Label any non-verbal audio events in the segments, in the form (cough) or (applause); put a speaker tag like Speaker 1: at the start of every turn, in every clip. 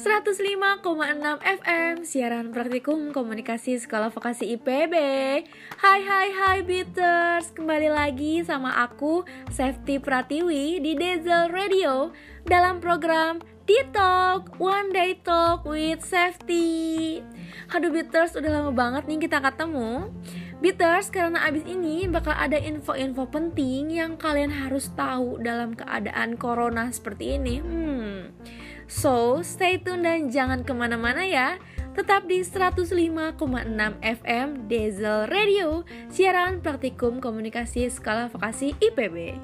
Speaker 1: 105,6 FM Siaran Praktikum Komunikasi Sekolah Vokasi IPB Hai hai hai Beaters. Kembali lagi sama aku Safety Pratiwi di Diesel Radio Dalam program D-Talk One Day Talk with Safety. Aduh Beaters udah lama banget nih kita ketemu. Beaters karena abis ini bakal ada info-info penting yang kalian harus tahu dalam keadaan corona seperti ini. Hmm So, stay tune dan jangan ke mana-mana ya. Tetap di 105,6 FM Diesel Radio, siaran praktikum komunikasi skala vokasi IPB.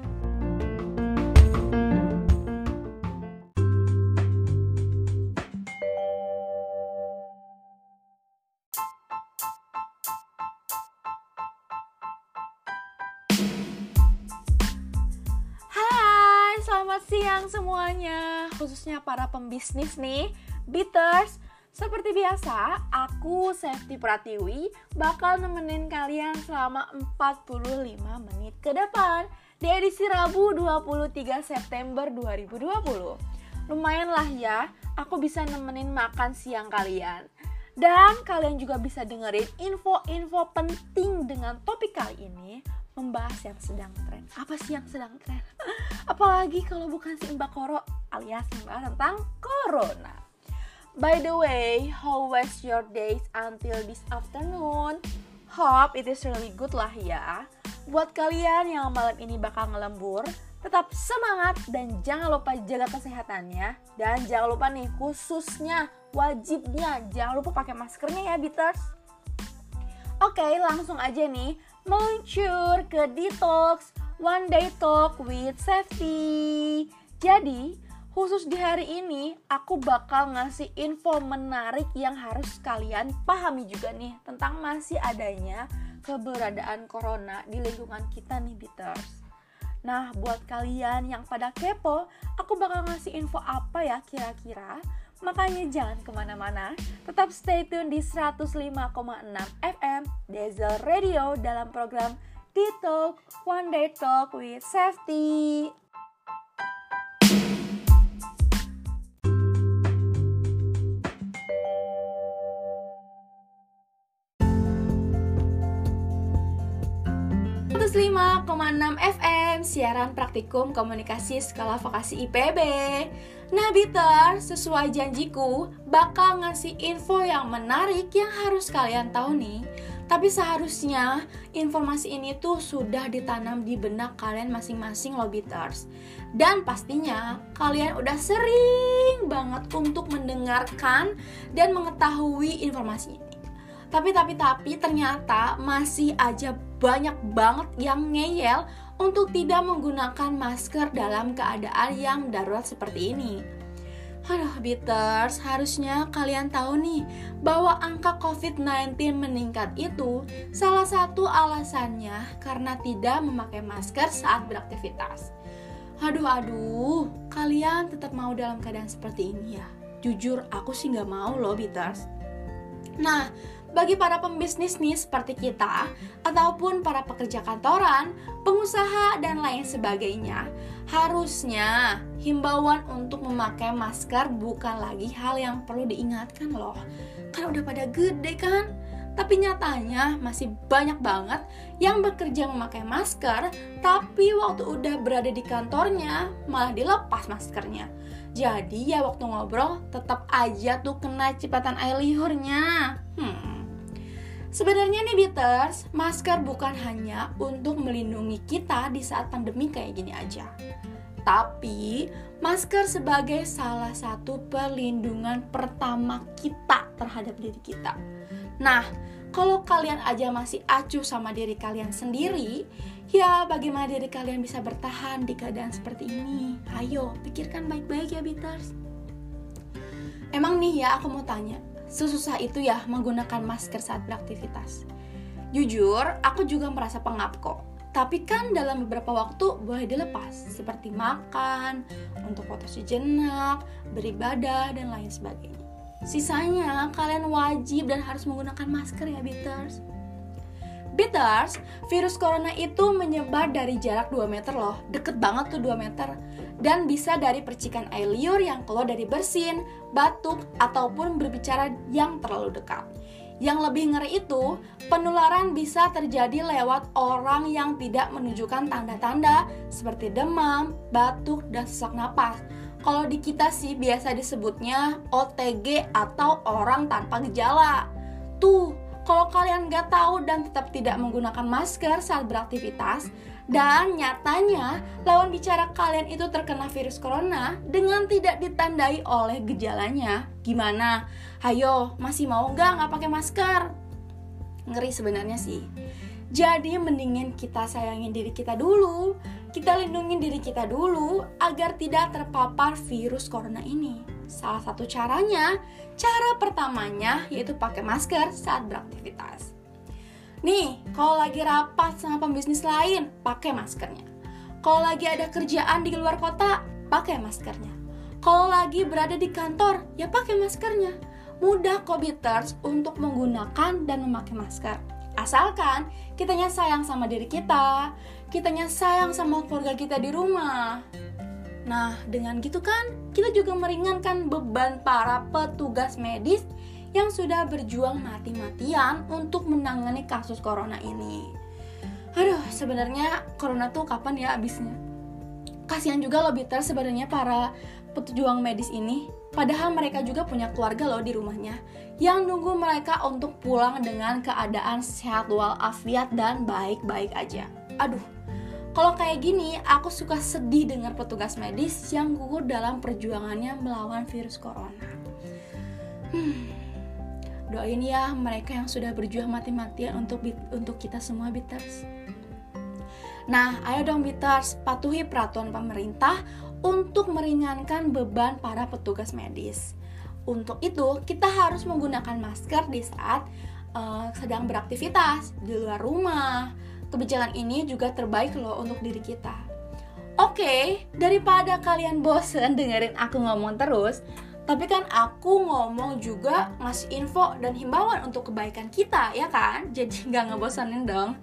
Speaker 1: Selamat siang semuanya, khususnya para pembisnis nih, Beaters. Seperti biasa, aku Safety Pratiwi bakal nemenin kalian selama 45 menit ke depan di edisi Rabu 23 September 2020. Lumayan lah ya, aku bisa nemenin makan siang kalian. Dan kalian juga bisa dengerin info-info penting dengan topik kali ini membahas yang sedang tren. Apa sih yang sedang tren? (laughs) Apalagi kalau bukan si Mbak Koro alias membahas tentang Corona. By the way, how was your days until this afternoon? Hope it is really good lah ya. Buat kalian yang malam ini bakal ngelembur, tetap semangat dan jangan lupa jaga kesehatannya. Dan jangan lupa nih khususnya wajibnya jangan lupa pakai maskernya ya Beaters. Oke, langsung aja nih meluncur ke Detox One Day Talk with Safety. Jadi, khusus di hari ini aku bakal ngasih info menarik yang harus kalian pahami juga nih tentang masih adanya keberadaan corona di lingkungan kita nih Beaters. Nah, buat kalian yang pada kepo, aku bakal ngasih info apa ya kira-kira Makanya jangan ke mana-mana, tetap stay tune di 105,6 FM Diesel Radio dalam program D-Talk One Day Talk with Safety. FM siaran praktikum komunikasi skala vokasi IPB. Nah, Bitter, sesuai janjiku, bakal ngasih info yang menarik yang harus kalian tahu nih. Tapi seharusnya informasi ini tuh sudah ditanam di benak kalian masing-masing loh Bitters. Dan pastinya kalian udah sering banget untuk mendengarkan dan mengetahui informasi ini. Tapi tapi tapi ternyata masih aja banyak banget yang ngeyel untuk tidak menggunakan masker dalam keadaan yang darurat seperti ini. Aduh, Beaters, harusnya kalian tahu nih bahwa angka COVID-19 meningkat itu salah satu alasannya karena tidak memakai masker saat beraktivitas. Aduh, aduh, kalian tetap mau dalam keadaan seperti ini ya? Jujur, aku sih nggak mau loh, Beaters. Nah, bagi para pembisnis nih seperti kita, ataupun para pekerja kantoran, pengusaha, dan lain sebagainya, harusnya himbauan untuk memakai masker bukan lagi hal yang perlu diingatkan loh. Kan udah pada gede kan? Tapi nyatanya masih banyak banget yang bekerja memakai masker, tapi waktu udah berada di kantornya malah dilepas maskernya. Jadi ya waktu ngobrol tetap aja tuh kena cipratan air liurnya. Hmm. Sebenarnya nih Beaters, masker bukan hanya untuk melindungi kita di saat pandemi kayak gini aja. Tapi, masker sebagai salah satu perlindungan pertama kita terhadap diri kita. Nah, kalau kalian aja masih acuh sama diri kalian sendiri, ya bagaimana diri kalian bisa bertahan di keadaan seperti ini? Ayo, pikirkan baik-baik ya Beaters. Emang nih ya, aku mau tanya, sesusah itu ya menggunakan masker saat beraktivitas. Jujur, aku juga merasa pengap kok. Tapi kan dalam beberapa waktu boleh dilepas, seperti makan, untuk foto sejenak, beribadah, dan lain sebagainya. Sisanya, kalian wajib dan harus menggunakan masker ya, Beaters. Beaters, virus corona itu menyebar dari jarak 2 meter loh, deket banget tuh 2 meter. Dan bisa dari percikan air liur yang keluar dari bersin, batuk, ataupun berbicara yang terlalu dekat. Yang lebih ngeri itu, penularan bisa terjadi lewat orang yang tidak menunjukkan tanda-tanda seperti demam, batuk, dan sesak napas. Kalau di kita sih biasa disebutnya OTG atau orang tanpa gejala. Tuh, kalau kalian nggak tahu dan tetap tidak menggunakan masker saat beraktivitas, dan nyatanya lawan bicara kalian itu terkena virus corona dengan tidak ditandai oleh gejalanya, gimana? Hayo, masih mau nggak nggak pakai masker? Ngeri sebenarnya sih. Jadi mendingin kita sayangin diri kita dulu, kita lindungi diri kita dulu agar tidak terpapar virus corona ini. Salah satu caranya, cara pertamanya yaitu pakai masker saat beraktivitas. Nih, kalau lagi rapat sama pembisnis lain, pakai maskernya. Kalau lagi ada kerjaan di luar kota, pakai maskernya. Kalau lagi berada di kantor, ya pakai maskernya. Mudah kok untuk menggunakan dan memakai masker. Asalkan kitanya sayang sama diri kita, kitanya sayang sama keluarga kita di rumah. Nah, dengan gitu kan, kita juga meringankan beban para petugas medis yang sudah berjuang mati-matian untuk menangani kasus corona ini. Aduh, sebenarnya corona tuh kapan ya abisnya? Kasihan juga loh Bitter sebenarnya para pejuang medis ini. Padahal mereka juga punya keluarga loh di rumahnya yang nunggu mereka untuk pulang dengan keadaan sehat walafiat dan baik-baik aja. Aduh, kalau kayak gini, aku suka sedih dengar petugas medis yang gugur dalam perjuangannya melawan virus corona. Hmm, doain ya mereka yang sudah berjuang mati-matian untuk untuk kita semua Bitters. Nah, ayo dong Bitters, patuhi peraturan pemerintah untuk meringankan beban para petugas medis. Untuk itu, kita harus menggunakan masker di saat uh, sedang beraktivitas di luar rumah, kebijakan ini juga terbaik loh untuk diri kita. Oke, okay, daripada kalian bosen dengerin aku ngomong terus, tapi kan aku ngomong juga ngasih info dan himbauan untuk kebaikan kita, ya kan? (laughs) Jadi nggak ngebosanin dong.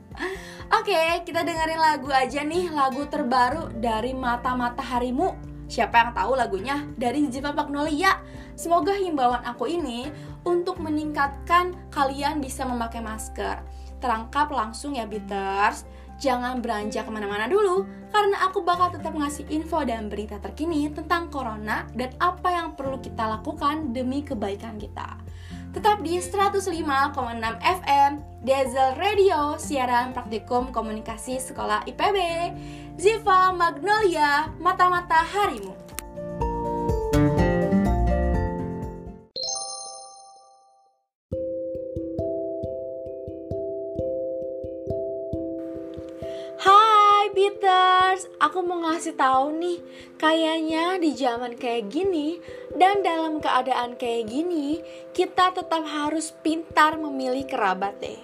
Speaker 1: Oke, okay, kita dengerin lagu aja nih, lagu terbaru dari Mata-Mata Harimu. Siapa yang tahu lagunya? Dari Ziva Magnolia. Semoga himbauan aku ini untuk meningkatkan kalian bisa memakai masker terangkap langsung ya Beaters. Jangan beranjak ke mana-mana dulu, karena aku bakal tetap ngasih info dan berita terkini tentang Corona dan apa yang perlu kita lakukan demi kebaikan kita. Tetap di 105,6 FM, Diesel Radio, siaran praktikum komunikasi sekolah IPB, Ziva Magnolia, Mata-Mata Harimu. Aku mau ngasih tahu nih, kayaknya di zaman kayak gini dan dalam keadaan kayak gini, kita tetap harus pintar memilih kerabat deh.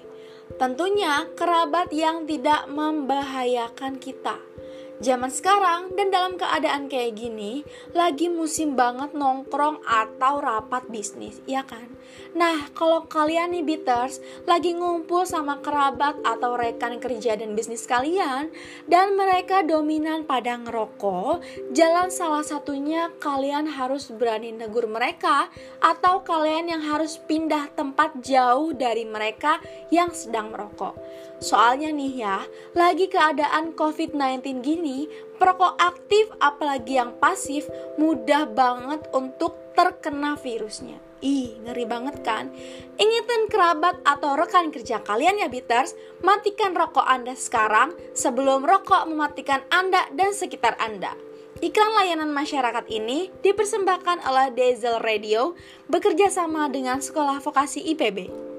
Speaker 1: Tentunya kerabat yang tidak membahayakan kita zaman sekarang dan dalam keadaan kayak gini lagi musim banget nongkrong atau rapat bisnis, ya kan? Nah, kalau kalian nih beaters lagi ngumpul sama kerabat atau rekan kerja dan bisnis kalian dan mereka dominan pada ngerokok, jalan salah satunya kalian harus berani negur mereka atau kalian yang harus pindah tempat jauh dari mereka yang sedang merokok. Soalnya nih ya, lagi keadaan COVID-19 gini, perokok aktif apalagi yang pasif mudah banget untuk terkena virusnya. Ih, ngeri banget kan? Ingetin kerabat atau rekan kerja kalian ya, Bitters. Matikan rokok Anda sekarang sebelum rokok mematikan Anda dan sekitar Anda. Iklan layanan masyarakat ini dipersembahkan oleh Diesel Radio bekerja sama dengan Sekolah Vokasi IPB.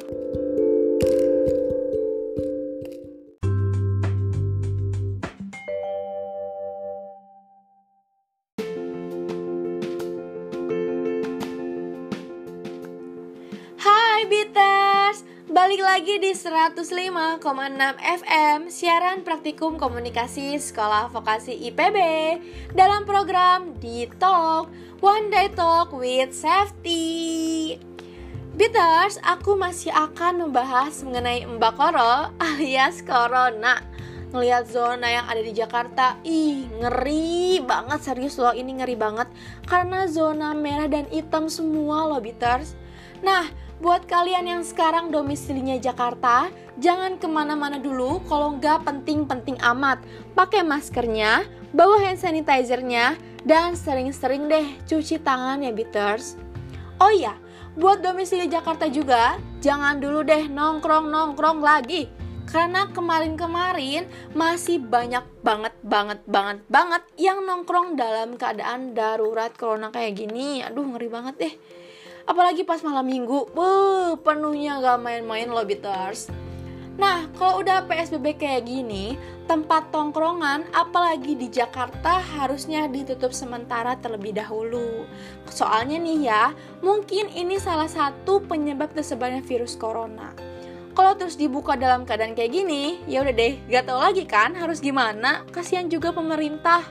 Speaker 1: Lagi di 105,6 FM Siaran Praktikum Komunikasi Sekolah Vokasi IPB Dalam program di Talk One Day Talk with Safety. Peters, aku masih akan membahas mengenai Mbak Koro alias Corona. Ngelihat zona yang ada di Jakarta, ih ngeri banget serius loh ini ngeri banget. Karena zona merah dan hitam semua loh Peters Nah, buat kalian yang sekarang domisilinya Jakarta, jangan ke mana-mana dulu kalau nggak penting-penting amat. Pakai maskernya, bawa hand sanitizernya, dan sering-sering deh cuci tangan ya Beaters. Oh iya, buat domisili Jakarta juga, jangan dulu deh nongkrong-nongkrong lagi. Karena kemarin-kemarin masih banyak banget banget banget banget yang nongkrong dalam keadaan darurat corona kayak gini. Aduh ngeri banget deh apalagi pas malam minggu Wuh, penuhnya gak main-main loh Beaters Nah, kalau udah PSBB kayak gini, tempat tongkrongan apalagi di Jakarta harusnya ditutup sementara terlebih dahulu. Soalnya nih ya, mungkin ini salah satu penyebab tersebarnya virus corona. Kalau terus dibuka dalam keadaan kayak gini, ya udah deh, gak tau lagi kan harus gimana. Kasihan juga pemerintah.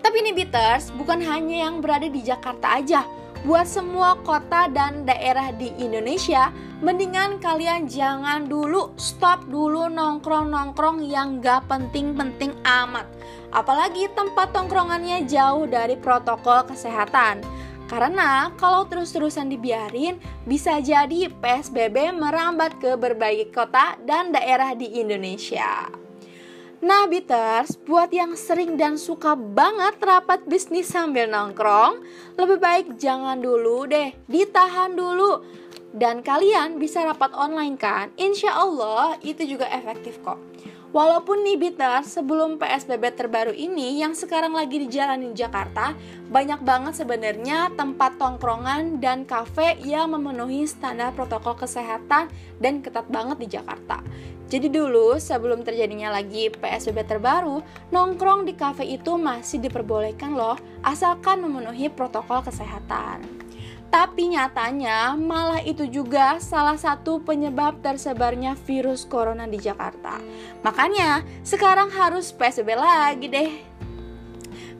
Speaker 1: Tapi nih Beaters, bukan hanya yang berada di Jakarta aja, buat semua kota dan daerah di Indonesia, mendingan kalian jangan dulu stop dulu nongkrong-nongkrong yang gak penting-penting amat. Apalagi tempat tongkrongannya jauh dari protokol kesehatan. Karena kalau terus-terusan dibiarin, bisa jadi PSBB merambat ke berbagai kota dan daerah di Indonesia. Nah, Beaters, buat yang sering dan suka banget rapat bisnis sambil nongkrong, lebih baik jangan dulu deh, ditahan dulu. Dan kalian bisa rapat online kan? Insya Allah itu juga efektif kok. Walaupun nih Bitar, sebelum PSBB terbaru ini yang sekarang lagi dijalani di Jakarta, banyak banget sebenarnya tempat tongkrongan dan kafe yang memenuhi standar protokol kesehatan dan ketat banget di Jakarta. Jadi dulu sebelum terjadinya lagi PSBB terbaru, nongkrong di kafe itu masih diperbolehkan loh, asalkan memenuhi protokol kesehatan. Tapi nyatanya malah itu juga salah satu penyebab tersebarnya virus corona di Jakarta. Makanya sekarang harus PSBB lagi deh.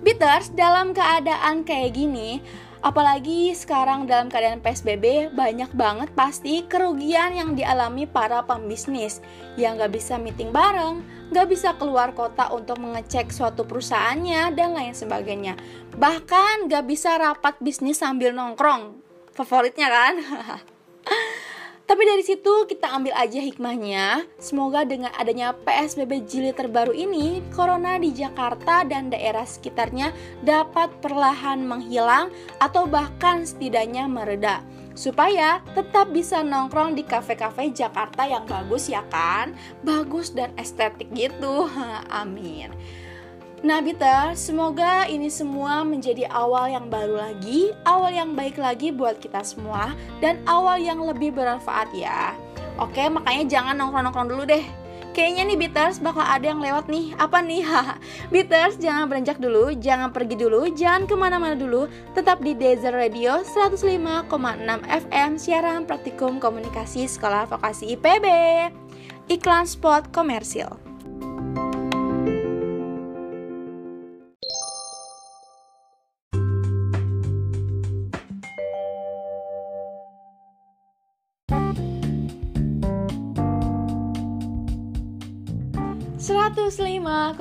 Speaker 1: Bitters dalam keadaan kayak gini, apalagi sekarang dalam keadaan PSBB banyak banget pasti kerugian yang dialami para pembisnis. Yang gak bisa meeting bareng, gak bisa keluar kota untuk mengecek suatu perusahaannya dan lain sebagainya. Bahkan gak bisa rapat bisnis sambil nongkrong. Favoritnya kan (laughs) Tapi dari situ kita ambil aja hikmahnya. Semoga dengan adanya PSBB jilid terbaru ini, corona di Jakarta dan daerah sekitarnya dapat perlahan menghilang atau bahkan setidaknya mereda. Supaya tetap bisa nongkrong di kafe-kafe Jakarta yang bagus ya kan? Bagus dan estetik gitu. (laughs) Amin. Nah, Bita, semoga ini semua menjadi awal yang baru lagi, awal yang baik lagi buat kita semua, dan awal yang lebih bermanfaat ya. Oke, makanya jangan nongkrong-nongkrong dulu deh. Kayaknya nih Beaters bakal ada yang lewat nih Apa nih? Beaters jangan beranjak dulu Jangan pergi dulu Jangan ke mana-mana dulu Tetap di Desert Radio 105,6 FM Siaran Praktikum Komunikasi Sekolah Vokasi IPB Iklan spot komersil 105,6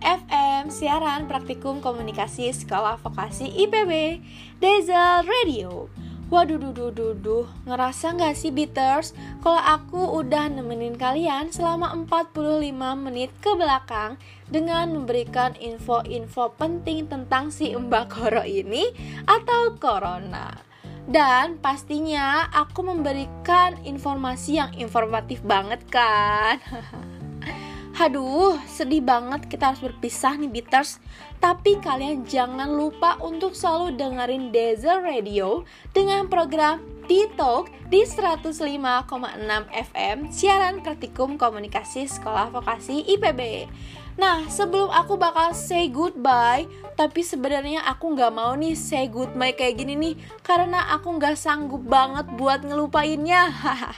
Speaker 1: FM siaran praktikum komunikasi sekolah vokasi IPB Diesel Radio. Waduh, duh, duh, duh, ngerasa nggak sih Beaters kalau aku udah nemenin kalian selama 45 menit ke belakang dengan memberikan info-info penting tentang si Mbak Koro ini atau Corona. Dan pastinya aku memberikan informasi yang informatif banget kan. (laughs) Aduh, sedih banget kita harus berpisah nih Beaters. Tapi kalian jangan lupa untuk selalu dengerin Desert Radio dengan program T-Talk di 105,6 FM siaran praktikum komunikasi sekolah vokasi IPB. Nah, sebelum aku bakal say goodbye, tapi sebenarnya aku nggak mau nih say goodbye kayak gini nih, karena aku nggak sanggup banget buat ngelupainnya.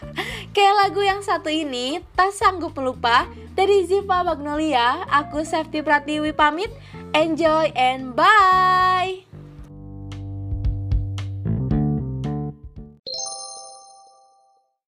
Speaker 1: (laughs) kayak lagu yang satu ini, tak sanggup melupa, dari Ziva Magnolia, aku Safety Pratiwi pamit. Enjoy and bye!